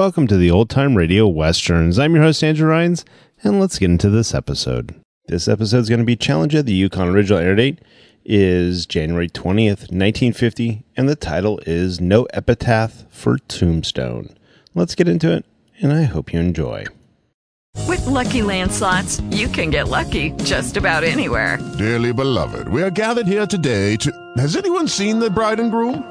Welcome to the Old Time Radio Westerns. I'm your host, Andrew Rhynes, and let's get into this episode. This episode is going to be Challenge of the Yukon. Original air date is January 20th, 1950, and the title is No Epitaph for Tombstone. Let's get into it, and I hope you enjoy. With Lucky Land slots, you can get lucky just about anywhere. Dearly beloved, we are gathered here today to. Has anyone seen the bride and groom?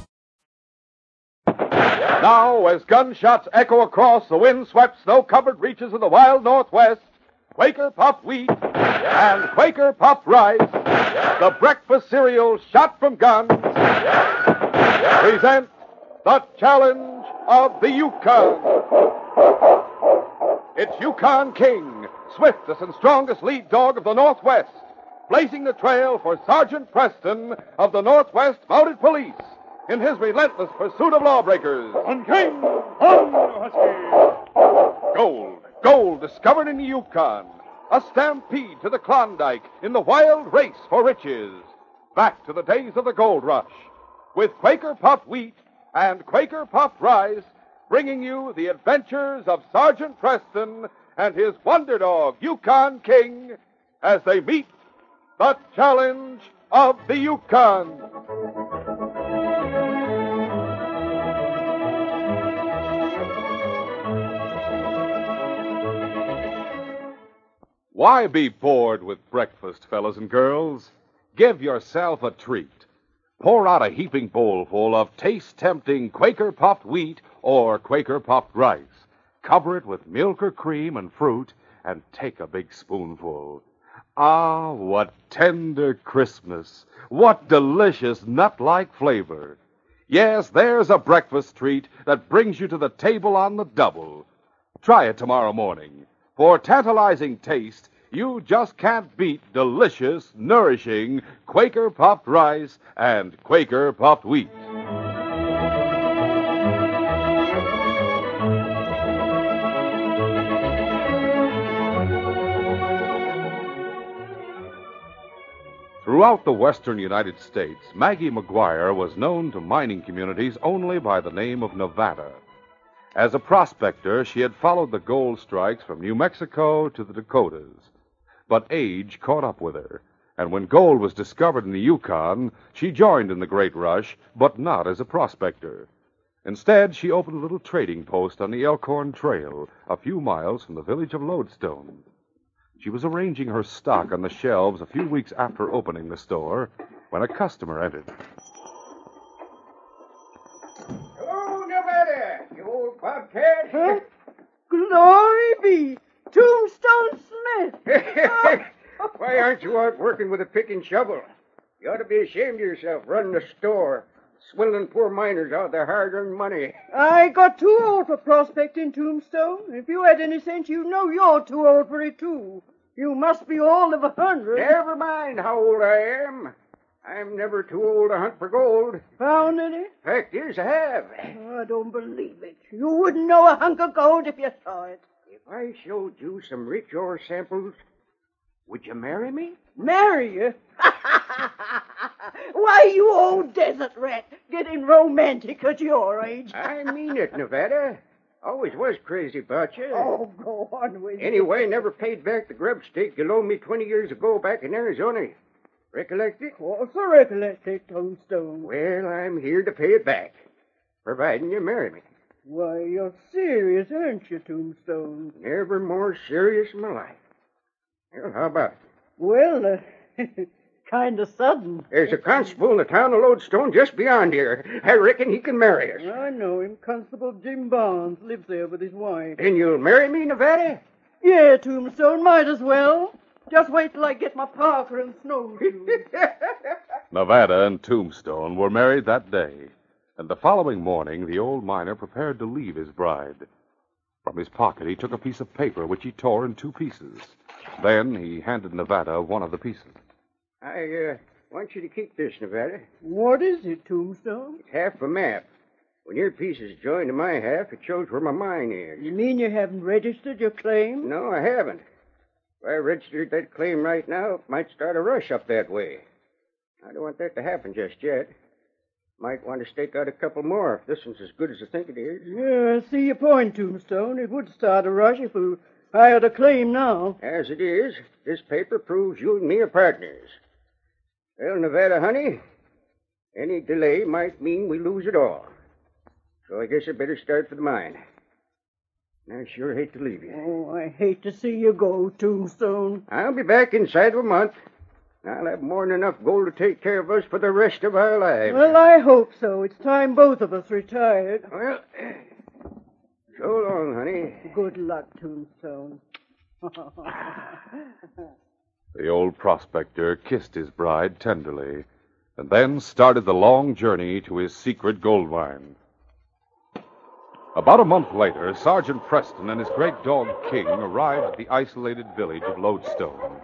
Now, as gunshots echo across the wind-swept, snow-covered reaches of the wild Northwest, Quaker Puff Wheat and Quaker Puff Rice, the breakfast cereal shot from guns, present the challenge of the Yukon. It's Yukon King, swiftest and strongest lead dog of the Northwest, blazing the trail for Sergeant Preston of the Northwest Mounted Police in his relentless pursuit of lawbreakers. On King! On, Husky! Gold, gold discovered in the Yukon. A stampede to the Klondike in the wild race for riches. Back to the days of the gold rush. With Quaker Puffed Wheat and Quaker Puffed Rice, bringing you the adventures of Sergeant Preston and his wonder dog, Yukon King, as they meet the challenge of the Yukon. Why be bored with breakfast, fellas and girls? Give yourself a treat. Pour out a heaping bowlful of taste tempting Quaker puffed wheat or Quaker puffed rice. Cover it with milk or cream and fruit, and take a big spoonful. Ah, what tender crispness! What delicious nut like flavor! Yes, there's a breakfast treat that brings you to the table on the double. Try it tomorrow morning. For tantalizing taste, you just can't beat delicious, nourishing Quaker puffed rice and Quaker puffed wheat. Throughout the western United States, Maggie McGuire was known to mining communities only by the name of Nevada. As a prospector, she had followed the gold strikes from New Mexico to the Dakotas. But age caught up with her, and when gold was discovered in the Yukon, she joined in the great rush, but not as a prospector. Instead, she opened a little trading post on the Elkhorn Trail, a few miles from the village of Lodestone. She was arranging her stock on the shelves a few weeks after opening the store, when a customer entered. Hello, Nevada, you bobcat. Huh? Glory be! Tombstone Smith! Why aren't you out working with a pick and shovel? You ought to be ashamed of yourself running a store, swindling poor miners out of their hard-earned money. I got too old for prospecting, Tombstone. If you had any sense, you'd know you're too old for it, too. You must be old of a hundred. Never mind how old I am. I'm never too old to hunt for gold. Found any? Fact is, I have. Oh, I don't believe it. You wouldn't know a hunk of gold if you saw it. If I showed you some rich ore samples, would you marry me? Marry you? Why, you old desert rat, getting romantic at your age. I mean it, Nevada. Always was crazy about you. Oh, go on with it. Anyway, never paid back the grub stake you loaned me 20 years ago back in Arizona. Recollect it? Of course I recollect it, Tombstone. Well, I'm here to pay it back, providing you marry me. Why, you're serious, aren't you, Tombstone? Never more serious in my life. Well, how about it? Well, uh, kind of sudden. There's a constable in the town of Lodestone just beyond here. I reckon he can marry us. I know him. Constable Jim Barnes lives there with his wife. Then you'll marry me, Nevada? Yeah, Tombstone, might as well. Just wait till I get my parka and snowshoes. Nevada and Tombstone were married that day, and the following morning the old miner prepared to leave his bride. From his pocket he took a piece of paper which he tore in two pieces. Then he handed Nevada one of the pieces. I uh, want you to keep this, Nevada. what is it, Tombstone? It's half a map. When your piece is joined to my half, it shows where my mine is. You mean you haven't registered your claim? No, I haven't. If I registered that claim right now, it might start a rush up that way. I don't want that to happen just yet. Might want to stake out a couple more if this one's as good as I think it is. Yeah, I see your point, Tombstone. It would start a rush if we hired a claim now. As it is, this paper proves you and me are partners. Well, Nevada, honey, any delay might mean we lose it all. So I guess I better start for the mine. I sure hate to leave you. Oh, I hate to see you go, Tombstone. I'll be back inside of a month. I'll have more than enough gold to take care of us for the rest of our lives. Well, I hope so. It's time both of us retired. Well, so long, honey. Good luck, Tombstone. The old prospector kissed his bride tenderly, and then started the long journey to his secret gold mine. About a month later, Sergeant Preston and his great dog King arrived at the isolated village of Lodestone.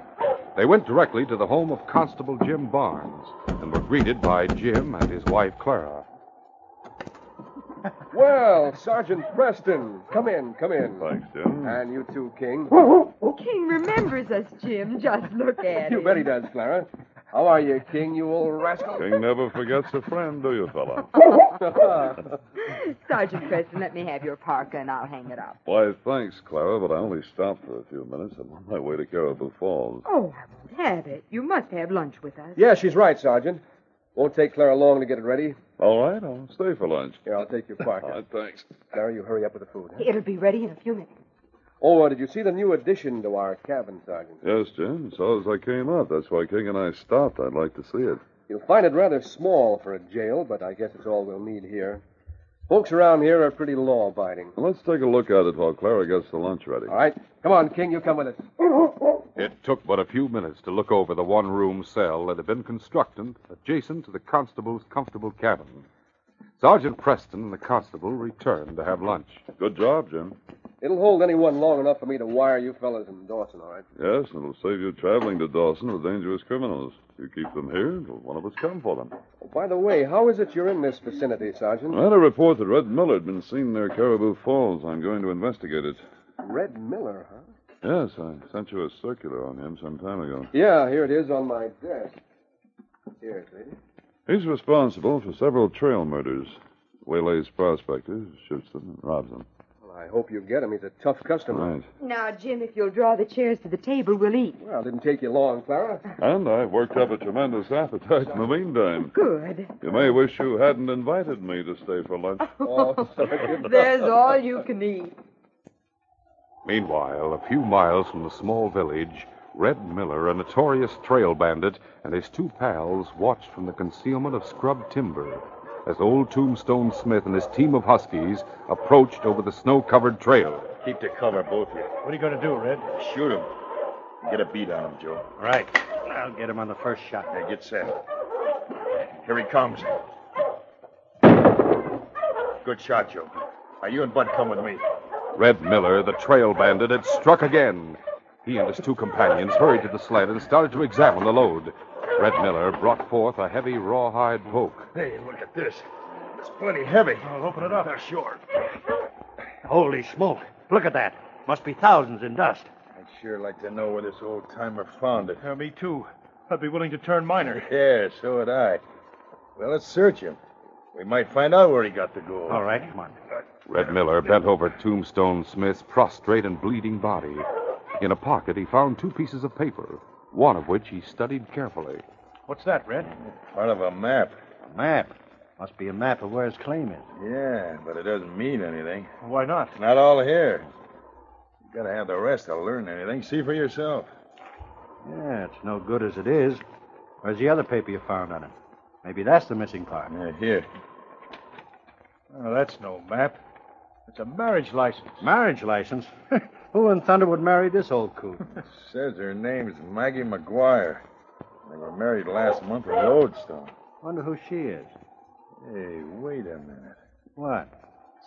They went directly to the home of Constable Jim Barnes and were greeted by Jim and his wife Clara. Well, Sergeant Preston, come in, come in. Thanks, Jim. And you too, King. King remembers us, Jim. Just look at him. You bet he does, Clara. How are you, King, you old rascal? King never forgets a friend, do you, fella? Sergeant Preston, let me have your parka and I'll hang it up. Why, thanks, Clara, but I only stopped for a few minutes. I'm on my way to Caribou Falls. Oh, I won't have it. You must have lunch with us. yeah, she's right, Sergeant. Won't take Clara long to get it ready. All right, I'll stay for lunch. Here, I'll take your parka. All right, thanks. Clara, you hurry up with the food. huh? It'll be ready in a few minutes. Oh, uh, did you see the new addition to our cabin, Sergeant? Yes, Jim. So as I came up. That's why King and I stopped. I'd like to see it. You'll find it rather small for a jail, but I guess it's all we'll need here. Folks around here are pretty law-abiding. Let's take a look at it while Clara gets the lunch ready. All right. Come on, King, you come with us. It took but a few minutes to look over the one room cell that had been constructed adjacent to the constable's comfortable cabin. Sergeant Preston and the constable returned to have lunch. Good job, Jim. It'll hold anyone long enough for me to wire you fellas in Dawson, all right? Yes, and it'll save you traveling to Dawson with dangerous criminals. You keep them here until one of us come for them. Oh, by the way, how is it you're in this vicinity, Sergeant? I had a report that Red Miller had been seen near Caribou Falls. I'm going to investigate it. Red Miller, huh? Yes, I sent you a circular on him some time ago. Yeah, here it is on my desk. Here, lady. He's responsible for several trail murders. Waylays prospectors, shoots them, and robs them. Well, I hope you get him. He's a tough customer. Right. Now, Jim, if you'll draw the chairs to the table, we'll eat. Well, didn't take you long, Clara. And I've worked up a tremendous appetite in the meantime. Good. You may wish you hadn't invited me to stay for lunch. Oh, There's all you can eat. Meanwhile, a few miles from the small village, Red Miller, a notorious trail bandit, and his two pals watched from the concealment of scrub timber as old Tombstone Smith and his team of Huskies approached over the snow covered trail. Keep to cover, both of you. What are you going to do, Red? Shoot him. Get a beat on him, Joe. Right. I'll get him on the first shot. Now get set. Here he comes. Good shot, Joe. Now you and Bud come with me. Red Miller, the trail bandit, had struck again. He and his two companions hurried to the sled and started to examine the load. Red Miller brought forth a heavy rawhide poke. Hey, look at this. It's plenty heavy. I'll open it up. Now, sure. Holy smoke. Look at that. Must be thousands in dust. I'd sure like to know where this old timer found it. Uh, me too. I'd be willing to turn miner. Yeah, so would I. Well, let's search him. We might find out where he got the gold. All right, come on. Red Miller bent over Tombstone Smith's prostrate and bleeding body. In a pocket, he found two pieces of paper, one of which he studied carefully. What's that, Red? Part of a map. A map. Must be a map of where his claim is. Yeah, but it doesn't mean anything. Why not? Not all here. You gotta have the rest to learn anything. See for yourself. Yeah, it's no good as it is. Where's the other paper you found on it? Maybe that's the missing part. Yeah, here. Oh, that's no map. It's a marriage license. Marriage license? Who in thunder would marry this old coot? Says her name's Maggie McGuire. They were married last month in Lodestone. Wonder who she is. Hey, wait a minute. What?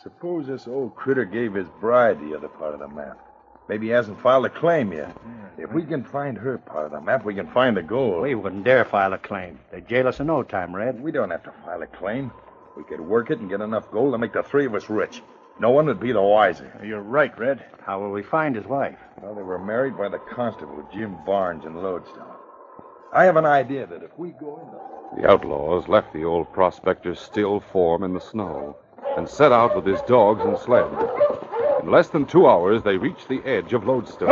Suppose this old critter gave his bride the other part of the map. Maybe he hasn't filed a claim yet. If we can find her part of the map, we can find the gold. We wouldn't dare file a claim. They'd jail us in no time, Red. We don't have to file a claim. We could work it and get enough gold to make the three of us rich. No one would be the wiser. You're right, Red. How will we find his wife? Well, they were married by the constable, Jim Barnes, in Lodestone. I have an idea that if we go in the... The outlaws left the old prospector's still form in the snow and set out with his dogs and sled. In less than two hours, they reached the edge of Lodestone.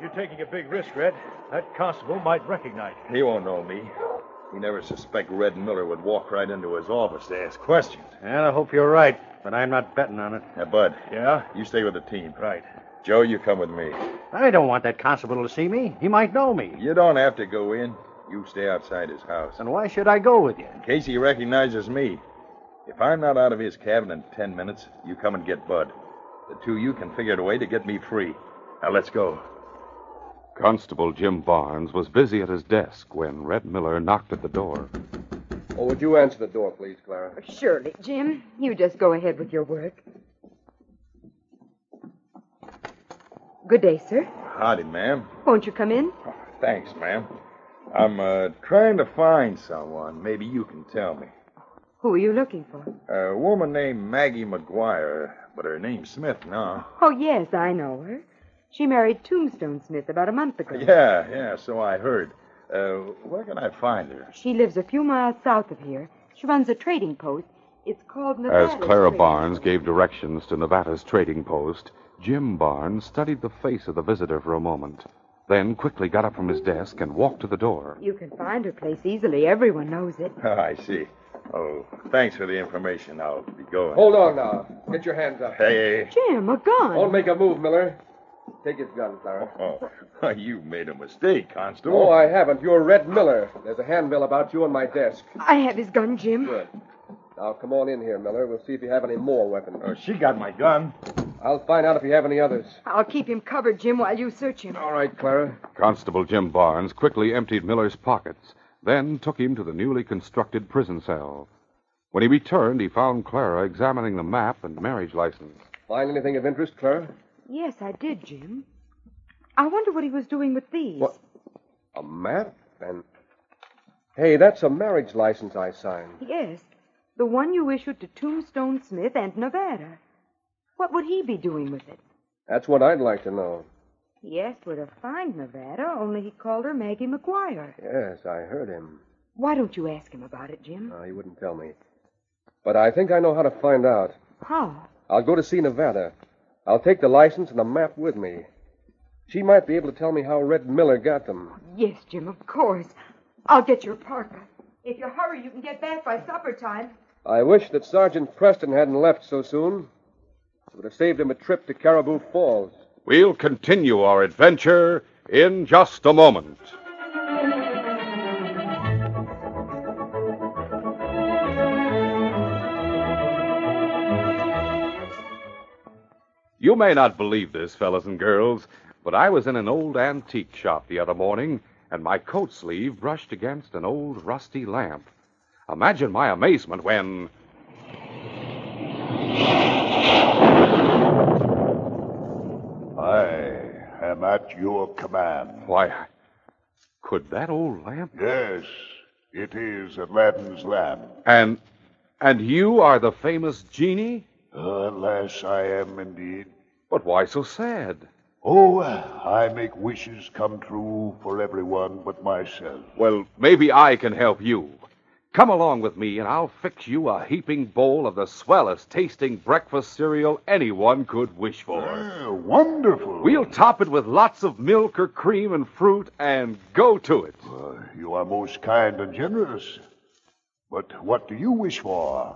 You're taking a big risk, Red. That constable might recognize you. He won't know me. He never suspect Red Miller would walk right into his office to ask questions. And I hope you're right, but I'm not betting on it. Now, Bud. Yeah? You stay with the team. Right. Joe, you come with me. I don't want that constable to see me. He might know me. You don't have to go in. You stay outside his house. And why should I go with you? In case he recognizes me. If I'm not out of his cabin in ten minutes, you come and get Bud. The two of you can figure out a way to get me free. Now, let's go. Constable Jim Barnes was busy at his desk when Red Miller knocked at the door. Oh, would you answer the door, please, Clara? Surely, Jim. You just go ahead with your work. Good day, sir. Howdy, ma'am. Won't you come in? Thanks, ma'am. I'm uh, trying to find someone. Maybe you can tell me. Who are you looking for? A woman named Maggie McGuire, but her name's Smith now. Oh, yes, I know her. She married Tombstone Smith about a month ago. Yeah, yeah, so I heard. Uh, where can I find her? She lives a few miles south of here. She runs a trading post. It's called Nevada's As Clara Trading Barnes gave directions to Nevada's trading post, Jim Barnes studied the face of the visitor for a moment, then quickly got up from his desk and walked to the door. You can find her place easily. Everyone knows it. I see. Oh, thanks for the information. I'll be going. Hold on now. Get your hands up. Hey, hey. Jim, a gun. Don't make a move, Miller. Take his gun, Clara. Oh, you made a mistake, Constable. Oh, I haven't. You're Red Miller. There's a handbill about you on my desk. I have his gun, Jim. Good. Now, come on in here, Miller. We'll see if you have any more weapons. Oh, she got my gun. I'll find out if you have any others. I'll keep him covered, Jim, while you search him. All right, Clara. Constable Jim Barnes quickly emptied Miller's pockets, then took him to the newly constructed prison cell. When he returned, he found Clara examining the map and marriage license. Find anything of interest, Clara? Yes, I did, Jim. I wonder what he was doing with these. What? A map? And. Hey, that's a marriage license I signed. Yes, the one you issued to Tombstone Smith and Nevada. What would he be doing with it? That's what I'd like to know. He asked where to find Nevada, only he called her Maggie McGuire. Yes, I heard him. Why don't you ask him about it, Jim? No, he wouldn't tell me. But I think I know how to find out. How? I'll go to see Nevada. I'll take the license and the map with me. She might be able to tell me how Red Miller got them. Yes, Jim, of course. I'll get your parka. If you hurry, you can get back by supper time. I wish that Sergeant Preston hadn't left so soon. It would have saved him a trip to Caribou Falls. We'll continue our adventure in just a moment. You may not believe this, fellas and girls, but I was in an old antique shop the other morning, and my coat sleeve brushed against an old rusty lamp. Imagine my amazement when. I am at your command. Why, could that old lamp? Yes, it is Aladdin's lamp. And. and you are the famous genie? Alas, I am indeed. But why so sad? Oh, I make wishes come true for everyone but myself. Well, maybe I can help you. Come along with me, and I'll fix you a heaping bowl of the swellest tasting breakfast cereal anyone could wish for. Ah, wonderful. We'll top it with lots of milk or cream and fruit, and go to it. Uh, you are most kind and generous. But what do you wish for?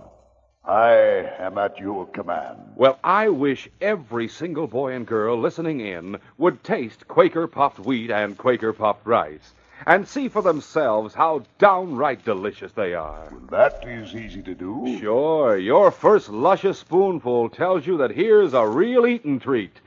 I am at your command. Well, I wish every single boy and girl listening in would taste Quaker puffed wheat and Quaker puffed rice and see for themselves how downright delicious they are. That is easy to do. Sure, your first luscious spoonful tells you that here's a real eating treat.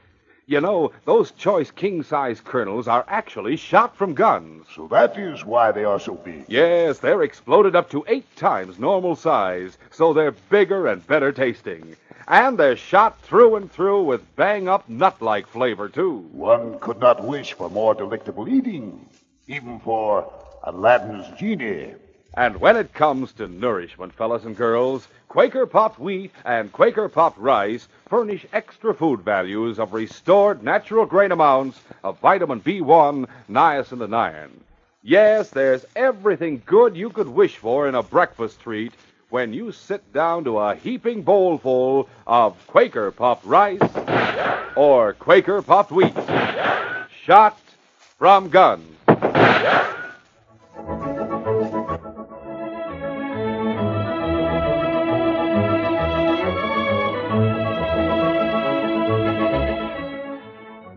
You know, those choice king size kernels are actually shot from guns. So that is why they are so big. Yes, they're exploded up to eight times normal size, so they're bigger and better tasting. And they're shot through and through with bang up nut like flavor, too. One could not wish for more delectable eating, even for Aladdin's genie. And when it comes to nourishment, fellas and girls, Quaker popped wheat and Quaker popped rice furnish extra food values of restored natural grain amounts of vitamin B1, niacin, and iron. Yes, there's everything good you could wish for in a breakfast treat when you sit down to a heaping bowlful of Quaker popped rice or Quaker popped wheat. Shot from guns.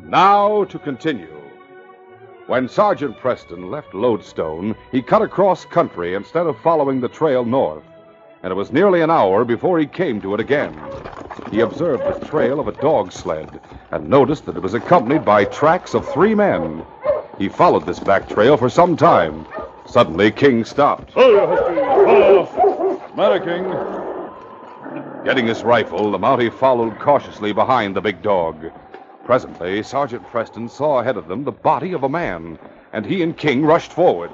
Now to continue. When Sergeant Preston left Lodestone, he cut across country instead of following the trail north, and it was nearly an hour before he came to it again. He observed the trail of a dog sled and noticed that it was accompanied by tracks of three men. He followed this back trail for some time. Suddenly, King stopped. Matter, King. Getting his rifle, the Mountie followed cautiously behind the big dog. Presently, Sergeant Preston saw ahead of them the body of a man, and he and King rushed forward.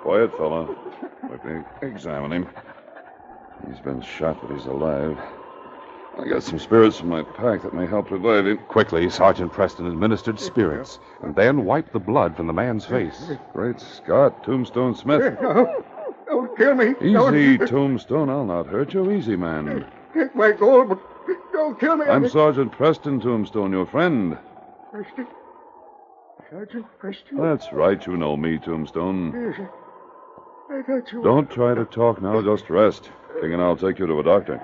Quiet, fella. Let me examine him. He's been shot, but he's alive. I got some spirits in my pack that may help revive him. Quickly, Sergeant Preston administered spirits and then wiped the blood from the man's face. Great Scott, Tombstone Smith. No, don't kill me. Easy, Don't Tombstone. I'll not hurt you. Easy, man. take my gold, but don't kill me. I'm Sergeant Preston Tombstone, your friend. Preston. Sergeant Preston. That's right. You know me, Tombstone. Yes, I, I thought you. Don't try to talk now. Just rest. King and I'll take you to a doctor.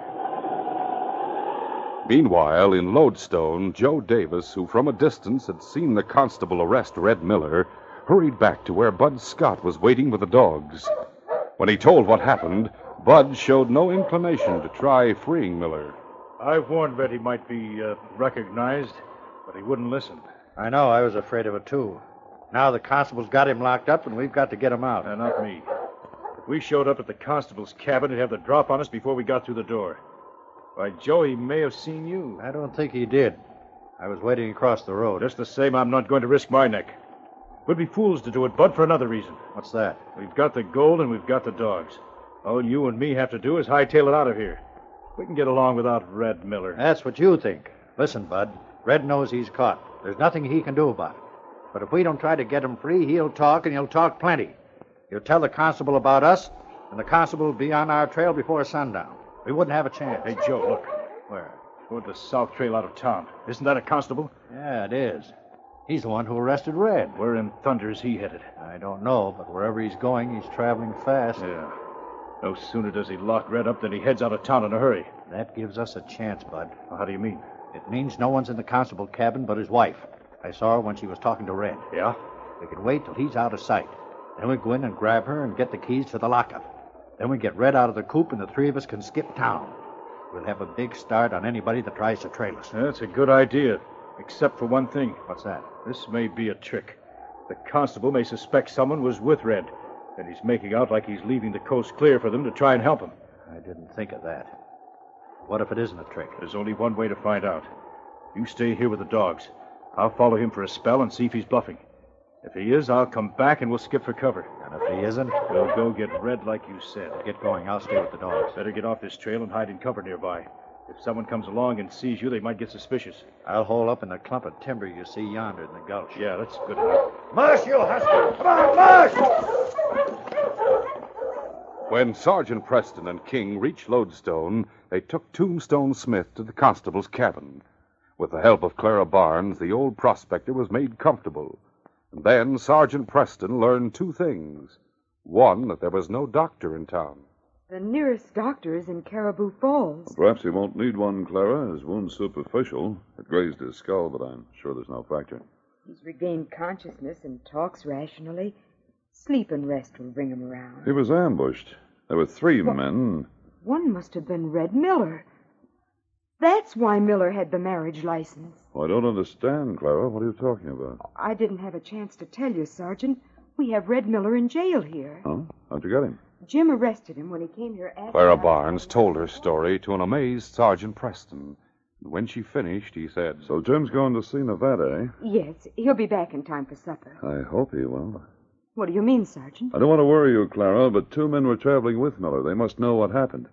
Meanwhile, in Lodestone, Joe Davis, who from a distance had seen the constable arrest Red Miller, hurried back to where Bud Scott was waiting with the dogs. When he told what happened, Bud showed no inclination to try freeing Miller. I warned Red he might be uh, recognized, but he wouldn't listen. I know. I was afraid of it, too. Now the constable's got him locked up, and we've got to get him out. Uh, not me. If we showed up at the constable's cabin, he'd have the drop on us before we got through the door. Why, Joe, he may have seen you. I don't think he did. I was waiting across the road. Just the same, I'm not going to risk my neck. We'd be fools to do it, Bud, for another reason. What's that? We've got the gold and we've got the dogs. All you and me have to do is hightail it out of here. We can get along without Red Miller. That's what you think. Listen, Bud. Red knows he's caught. There's nothing he can do about it. But if we don't try to get him free, he'll talk, and he'll talk plenty. He'll tell the constable about us, and the constable will be on our trail before sundown. We wouldn't have a chance. Hey, Joe, look. Where? Toward the south trail out of town. Isn't that a constable? Yeah, it is. He's the one who arrested Red. Where in thunder is he headed? I don't know, but wherever he's going, he's traveling fast. Yeah. No sooner does he lock Red up than he heads out of town in a hurry. That gives us a chance, Bud. How do you mean? It means no one's in the constable cabin but his wife. I saw her when she was talking to Red. Yeah? We can wait till he's out of sight. Then we go in and grab her and get the keys to the lockup. Then we get Red out of the coop and the three of us can skip town. We'll have a big start on anybody that tries to trail us. That's a good idea, except for one thing. What's that? This may be a trick. The constable may suspect someone was with Red, and he's making out like he's leaving the coast clear for them to try and help him. I didn't think of that. What if it isn't a trick? There's only one way to find out. You stay here with the dogs. I'll follow him for a spell and see if he's bluffing. If he is, I'll come back and we'll skip for cover. And if he isn't? We'll go get Red like you said. Get going. I'll stay with the dogs. Better get off this trail and hide in cover nearby. If someone comes along and sees you, they might get suspicious. I'll hole up in the clump of timber you see yonder in the gulch. Yeah, that's good enough. Marsh, you husky! Come on, Marsh! When Sergeant Preston and King reached Lodestone, they took Tombstone Smith to the constable's cabin. With the help of Clara Barnes, the old prospector was made comfortable. And then Sergeant Preston learned two things. One, that there was no doctor in town. The nearest doctor is in Caribou Falls. Perhaps he won't need one, Clara. His wound's superficial. It grazed his skull, but I'm sure there's no fracture. He's regained consciousness and talks rationally. Sleep and rest will bring him around. He was ambushed. There were three men. One must have been Red Miller. That's why Miller had the marriage license. Oh, I don't understand, Clara. What are you talking about? I didn't have a chance to tell you, Sergeant. We have Red Miller in jail here. Huh? How'd you get him? Jim arrested him when he came here asking. Clara Barnes told her story to an amazed Sergeant Preston. And when she finished, he said, So Jim's going to see Nevada, eh? Yes, he'll be back in time for supper. I hope he will. What do you mean, Sergeant? I don't want to worry you, Clara, but two men were traveling with Miller. They must know what happened.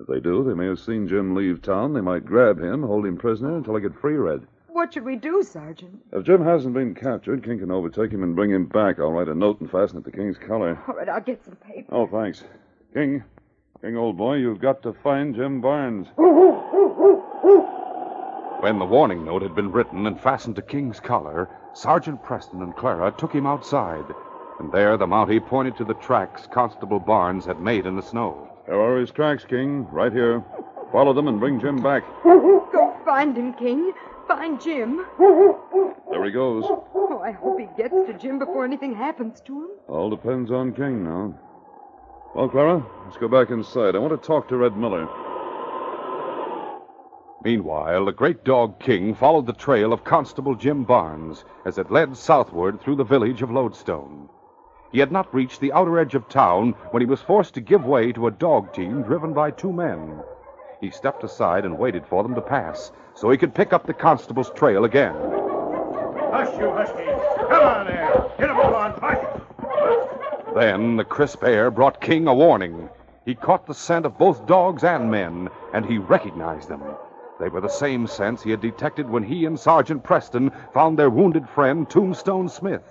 If they do, they may have seen Jim leave town. They might grab him, hold him prisoner until they get free Red. What should we do, Sergeant? If Jim hasn't been captured, King can overtake him and bring him back. I'll write a note and fasten it to King's collar. All right, I'll get some paper. Oh, thanks. King, King, old boy, you've got to find Jim Barnes. When the warning note had been written and fastened to King's collar, Sergeant Preston and Clara took him outside. And there the Mountie pointed to the tracks Constable Barnes had made in the snow. There are his tracks, King, right here. Follow them and bring Jim back. Go find him, King. Find Jim. There he goes. Oh, I hope he gets to Jim before anything happens to him. All depends on King now. Well, Clara, let's go back inside. I want to talk to Red Miller. Meanwhile, the great dog King followed the trail of Constable Jim Barnes as it led southward through the village of Lodestone. He had not reached the outer edge of town when he was forced to give way to a dog team driven by two men. He stepped aside and waited for them to pass so he could pick up the constable's trail again. Hush, you husky. Come on there. Get him on. Hush. Then the crisp air brought King a warning. He caught the scent of both dogs and men, and he recognized them. They were the same scents he had detected when he and Sergeant Preston found their wounded friend, Tombstone Smith.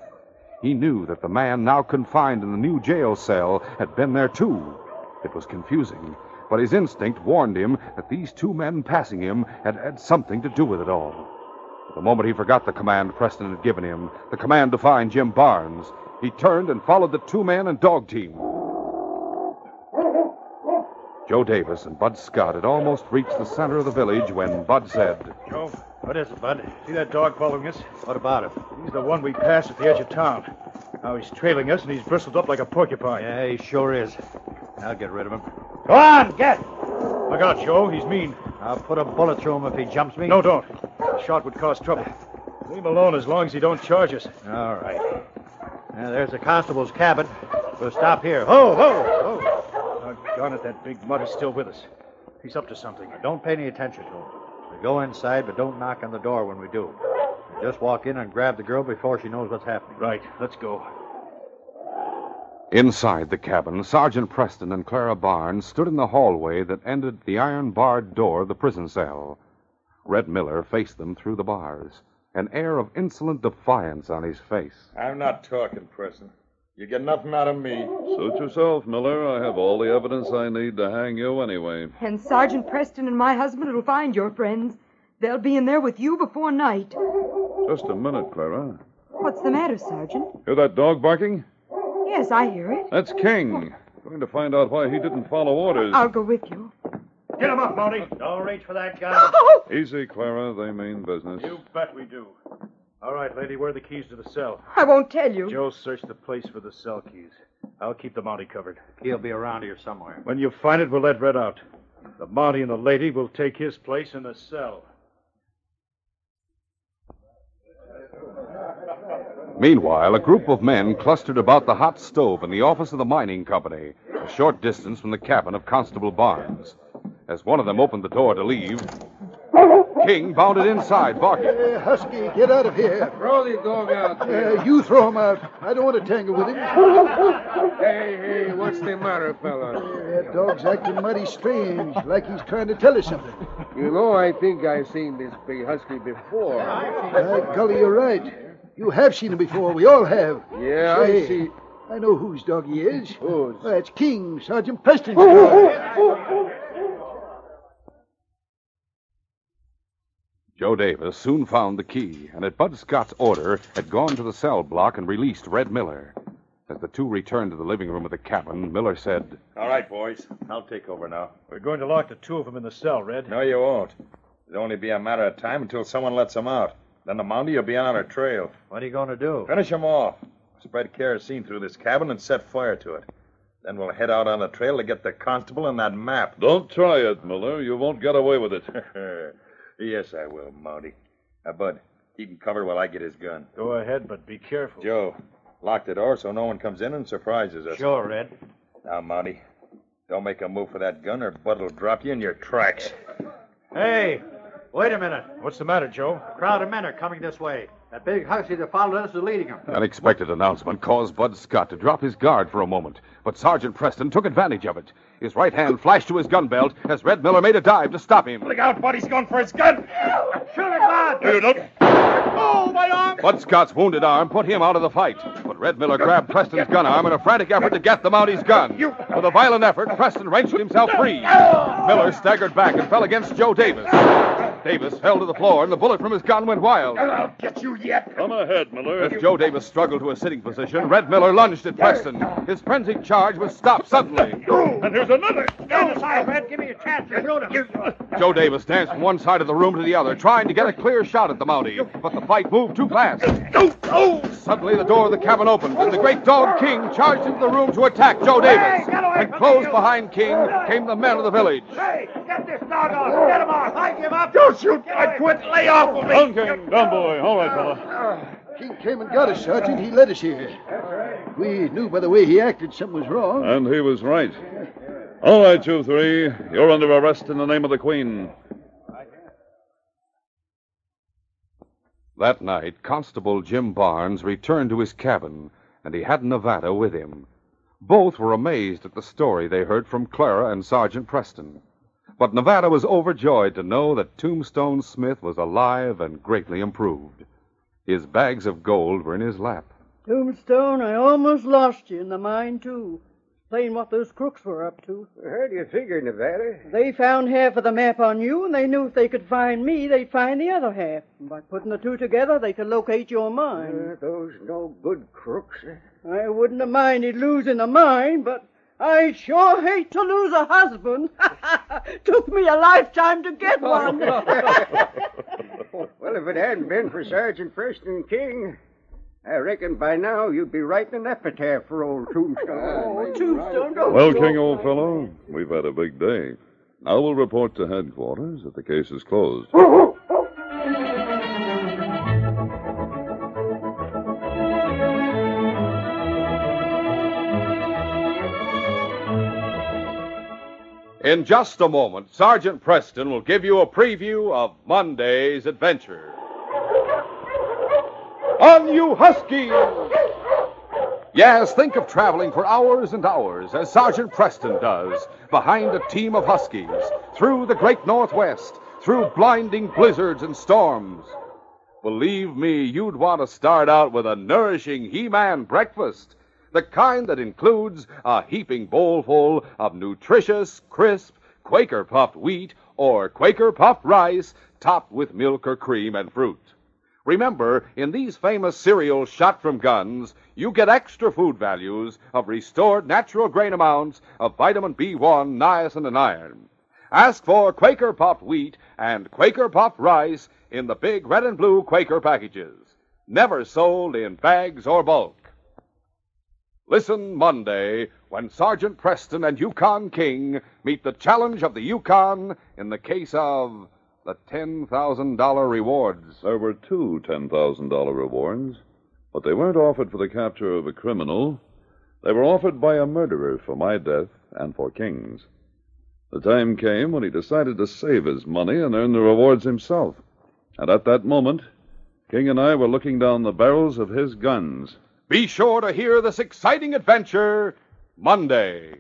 He knew that the man now confined in the new jail cell had been there too. It was confusing, but his instinct warned him that these two men passing him had had something to do with it all. But The moment he forgot the command Preston had given him, the command to find Jim Barnes, he turned and followed the two men and dog team. Joe Davis and Bud Scott had almost reached the center of the village when Bud said, Joe, what is it, Bud? See that dog following us? What about him? He's the one we passed at the edge of town. Now he's trailing us, and he's bristled up like a porcupine. Yeah, he sure is. I'll get rid of him. Go on, get! Look out, Joe. He's mean. I'll put a bullet through him if he jumps me. No, don't. A shot would cause trouble. Leave him alone as long as he don't charge us. All right. Now, there's the constable's cabin. We'll stop here. Ho, ho, ho! Doggone it, that big mutt is still with us. He's up to something. Don't pay any attention to him. We go inside, but don't knock on the door when we do. We just walk in and grab the girl before she knows what's happening. Right. Let's go. Inside the cabin, Sergeant Preston and Clara Barnes stood in the hallway that ended the iron barred door of the prison cell. Red Miller faced them through the bars, an air of insolent defiance on his face. I'm not talking, Preston. You get nothing out of me. Suit yourself, Miller. I have all the evidence I need to hang you anyway. And Sergeant Preston and my husband will find your friends. They'll be in there with you before night. Just a minute, Clara. What's the matter, Sergeant? Hear that dog barking? Yes, I hear it. That's King. Going to find out why he didn't follow orders. I'll go with you. Get him up, Mountie. Don't reach for that gun. Oh! Easy, Clara. They mean business. You bet we do. All right, lady, where are the keys to the cell? I won't tell you. Joe, search the place for the cell keys. I'll keep the Mountie covered. He'll be around here somewhere. When you find it, we'll let Red out. The Mountie and the lady will take his place in the cell. Meanwhile, a group of men clustered about the hot stove in the office of the mining company, a short distance from the cabin of Constable Barnes. As one of them opened the door to leave, King bounded inside, barking. Uh, Husky, get out of here. Throw the dog out. Uh, you throw him out. I don't want to tangle with him. Hey, hey, what's the matter, fella? That dog's acting mighty strange, like he's trying to tell us something. You know, I think I've seen this big husky before. By golly, you're right. You have seen him before. We all have. Yeah, I see. I know whose dog he is. Whose? That's King, Sergeant Preston's dog. Joe Davis soon found the key, and at Bud Scott's order had gone to the cell block and released Red Miller. As the two returned to the living room of the cabin, Miller said, All right, boys. I'll take over now. We're going to lock the two of them in the cell, Red. No, you won't. It'll only be a matter of time until someone lets them out. Then the Mountie will be on our trail. What are you going to do? Finish them off. Spread kerosene through this cabin and set fire to it. Then we'll head out on the trail to get the constable and that map. Don't try it, Miller. You won't get away with it. yes, I will, Mountie. Now, Bud, keep him covered while I get his gun. Go ahead, but be careful. Joe, lock the door so no one comes in and surprises us. Sure, Red. Now, Mountie, don't make a move for that gun or Bud will drop you in your tracks. Hey, wait a minute. What's the matter, Joe? A crowd of men are coming this way. That big hussy that followed us is leading them. An unexpected announcement caused Bud Scott to drop his guard for a moment, but Sergeant Preston took advantage of it. His right hand flashed to his gun belt as Red Miller made a dive to stop him. Look out, Bud. He's going for his gun. Shoot it, Bud! You don't. Oh, my arm! Bud Scott's wounded arm put him out of the fight, but Red Miller grabbed Preston's gun arm in a frantic effort to get the Mountie's gun. With a violent effort, Preston wrenched himself free. Oh. Miller staggered back and fell against Joe Davis. Davis fell to the floor, and the bullet from his gun went wild. I'll get you yet. Come ahead, Miller. As Joe Davis struggled to a sitting position, Red Miller lunged at Preston. His frenzied charge was stopped suddenly. And here's another. Stand aside, Red. Give me a chance to shoot him. Joe Davis danced from one side of the room to the other, trying to get a clear shot at the Mountie, but the fight moved too fast. Suddenly, the door of the cabin opened, and the great dog King charged into the room to attack Joe Davis. And close behind King came the men of the village. Hey, get this dog off. Get him off. I give up. Don't shoot. I quit. Lay off of me. Down, King. Down, boy. All right, fella. King came and got us, Sergeant. He led us here. We knew by the way he acted something was wrong. And he was right. All right, you three. You're under arrest in the name of the Queen. That night, Constable Jim Barnes returned to his cabin, and he had Nevada with him. Both were amazed at the story they heard from Clara and Sergeant Preston. But Nevada was overjoyed to know that Tombstone Smith was alive and greatly improved. His bags of gold were in his lap. Tombstone, I almost lost you in the mine, too. Plain what those crooks were up to. How do you figure, Nevada? They found half of the map on you, and they knew if they could find me, they'd find the other half. And by putting the two together, they could locate your mine. Uh, those no good crooks. I wouldn't have minded losing the mine, but I sure hate to lose a husband. Took me a lifetime to get one. Well, if it hadn't been for Sergeant Preston King, I reckon by now you'd be writing an epitaph for old Tombstone. Oh, Tombstone, don't Well, King, old fellow, we've had a big day. Now we'll report to headquarters that the case is closed. In just a moment, Sergeant Preston will give you a preview of Monday's adventure. On you, Huskies! Yes, think of traveling for hours and hours, as Sergeant Preston does, behind a team of Huskies, through the great Northwest, through blinding blizzards and storms. Believe me, you'd want to start out with a nourishing He Man breakfast, the kind that includes a heaping bowlful of nutritious, crisp, Quaker puffed wheat or Quaker puffed rice topped with milk or cream and fruit. Remember, in these famous cereals shot from guns, you get extra food values of restored natural grain amounts of vitamin B1, niacin, and iron. Ask for Quaker Puffed Wheat and Quaker Puffed Rice in the big red and blue Quaker packages. Never sold in bags or bulk. Listen Monday when Sergeant Preston and Yukon King meet the challenge of the Yukon in the case of the $10,000 rewards. There were two $10,000 rewards, but they weren't offered for the capture of a criminal. They were offered by a murderer for my death and for King's. The time came when he decided to save his money and earn the rewards himself. And at that moment, King and I were looking down the barrels of his guns. Be sure to hear this exciting adventure Monday.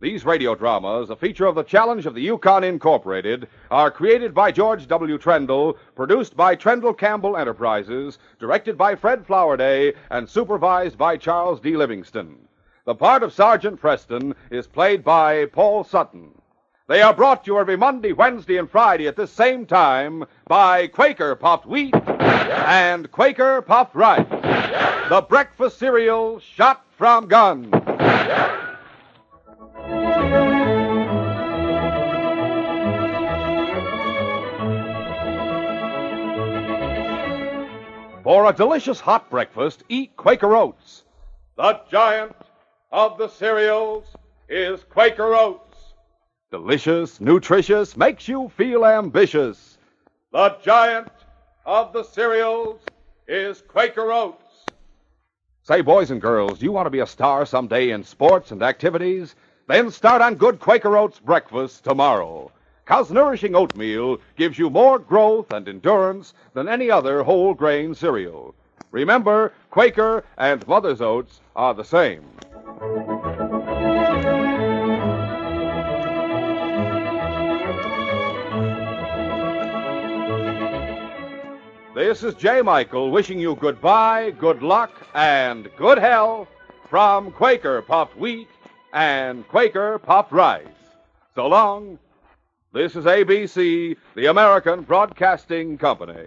These radio dramas, a feature of the Challenge of the Yukon Incorporated, are created by George W. Trendle, produced by Trendle Campbell Enterprises, directed by Fred Flowerday, and supervised by Charles D. Livingston. The part of Sergeant Preston is played by Paul Sutton. They are brought to you every Monday, Wednesday, and Friday at this same time by Quaker Puffed Wheat and Quaker Puffed Rice, the breakfast cereal shot from guns. For a delicious hot breakfast, eat Quaker Oats. The giant of the cereals is Quaker Oats. Delicious, nutritious, makes you feel ambitious. The giant of the cereals is Quaker Oats. Say, boys and girls, do you want to be a star someday in sports and activities? Then start on good Quaker Oats breakfast tomorrow. Cause nourishing oatmeal gives you more growth and endurance than any other whole grain cereal. Remember, Quaker and Mother's Oats are the same. This is Jay Michael wishing you goodbye, good luck, and good health from Quaker Puffed Wheat and Quaker Puffed Rice. So long. This is ABC, the American Broadcasting Company.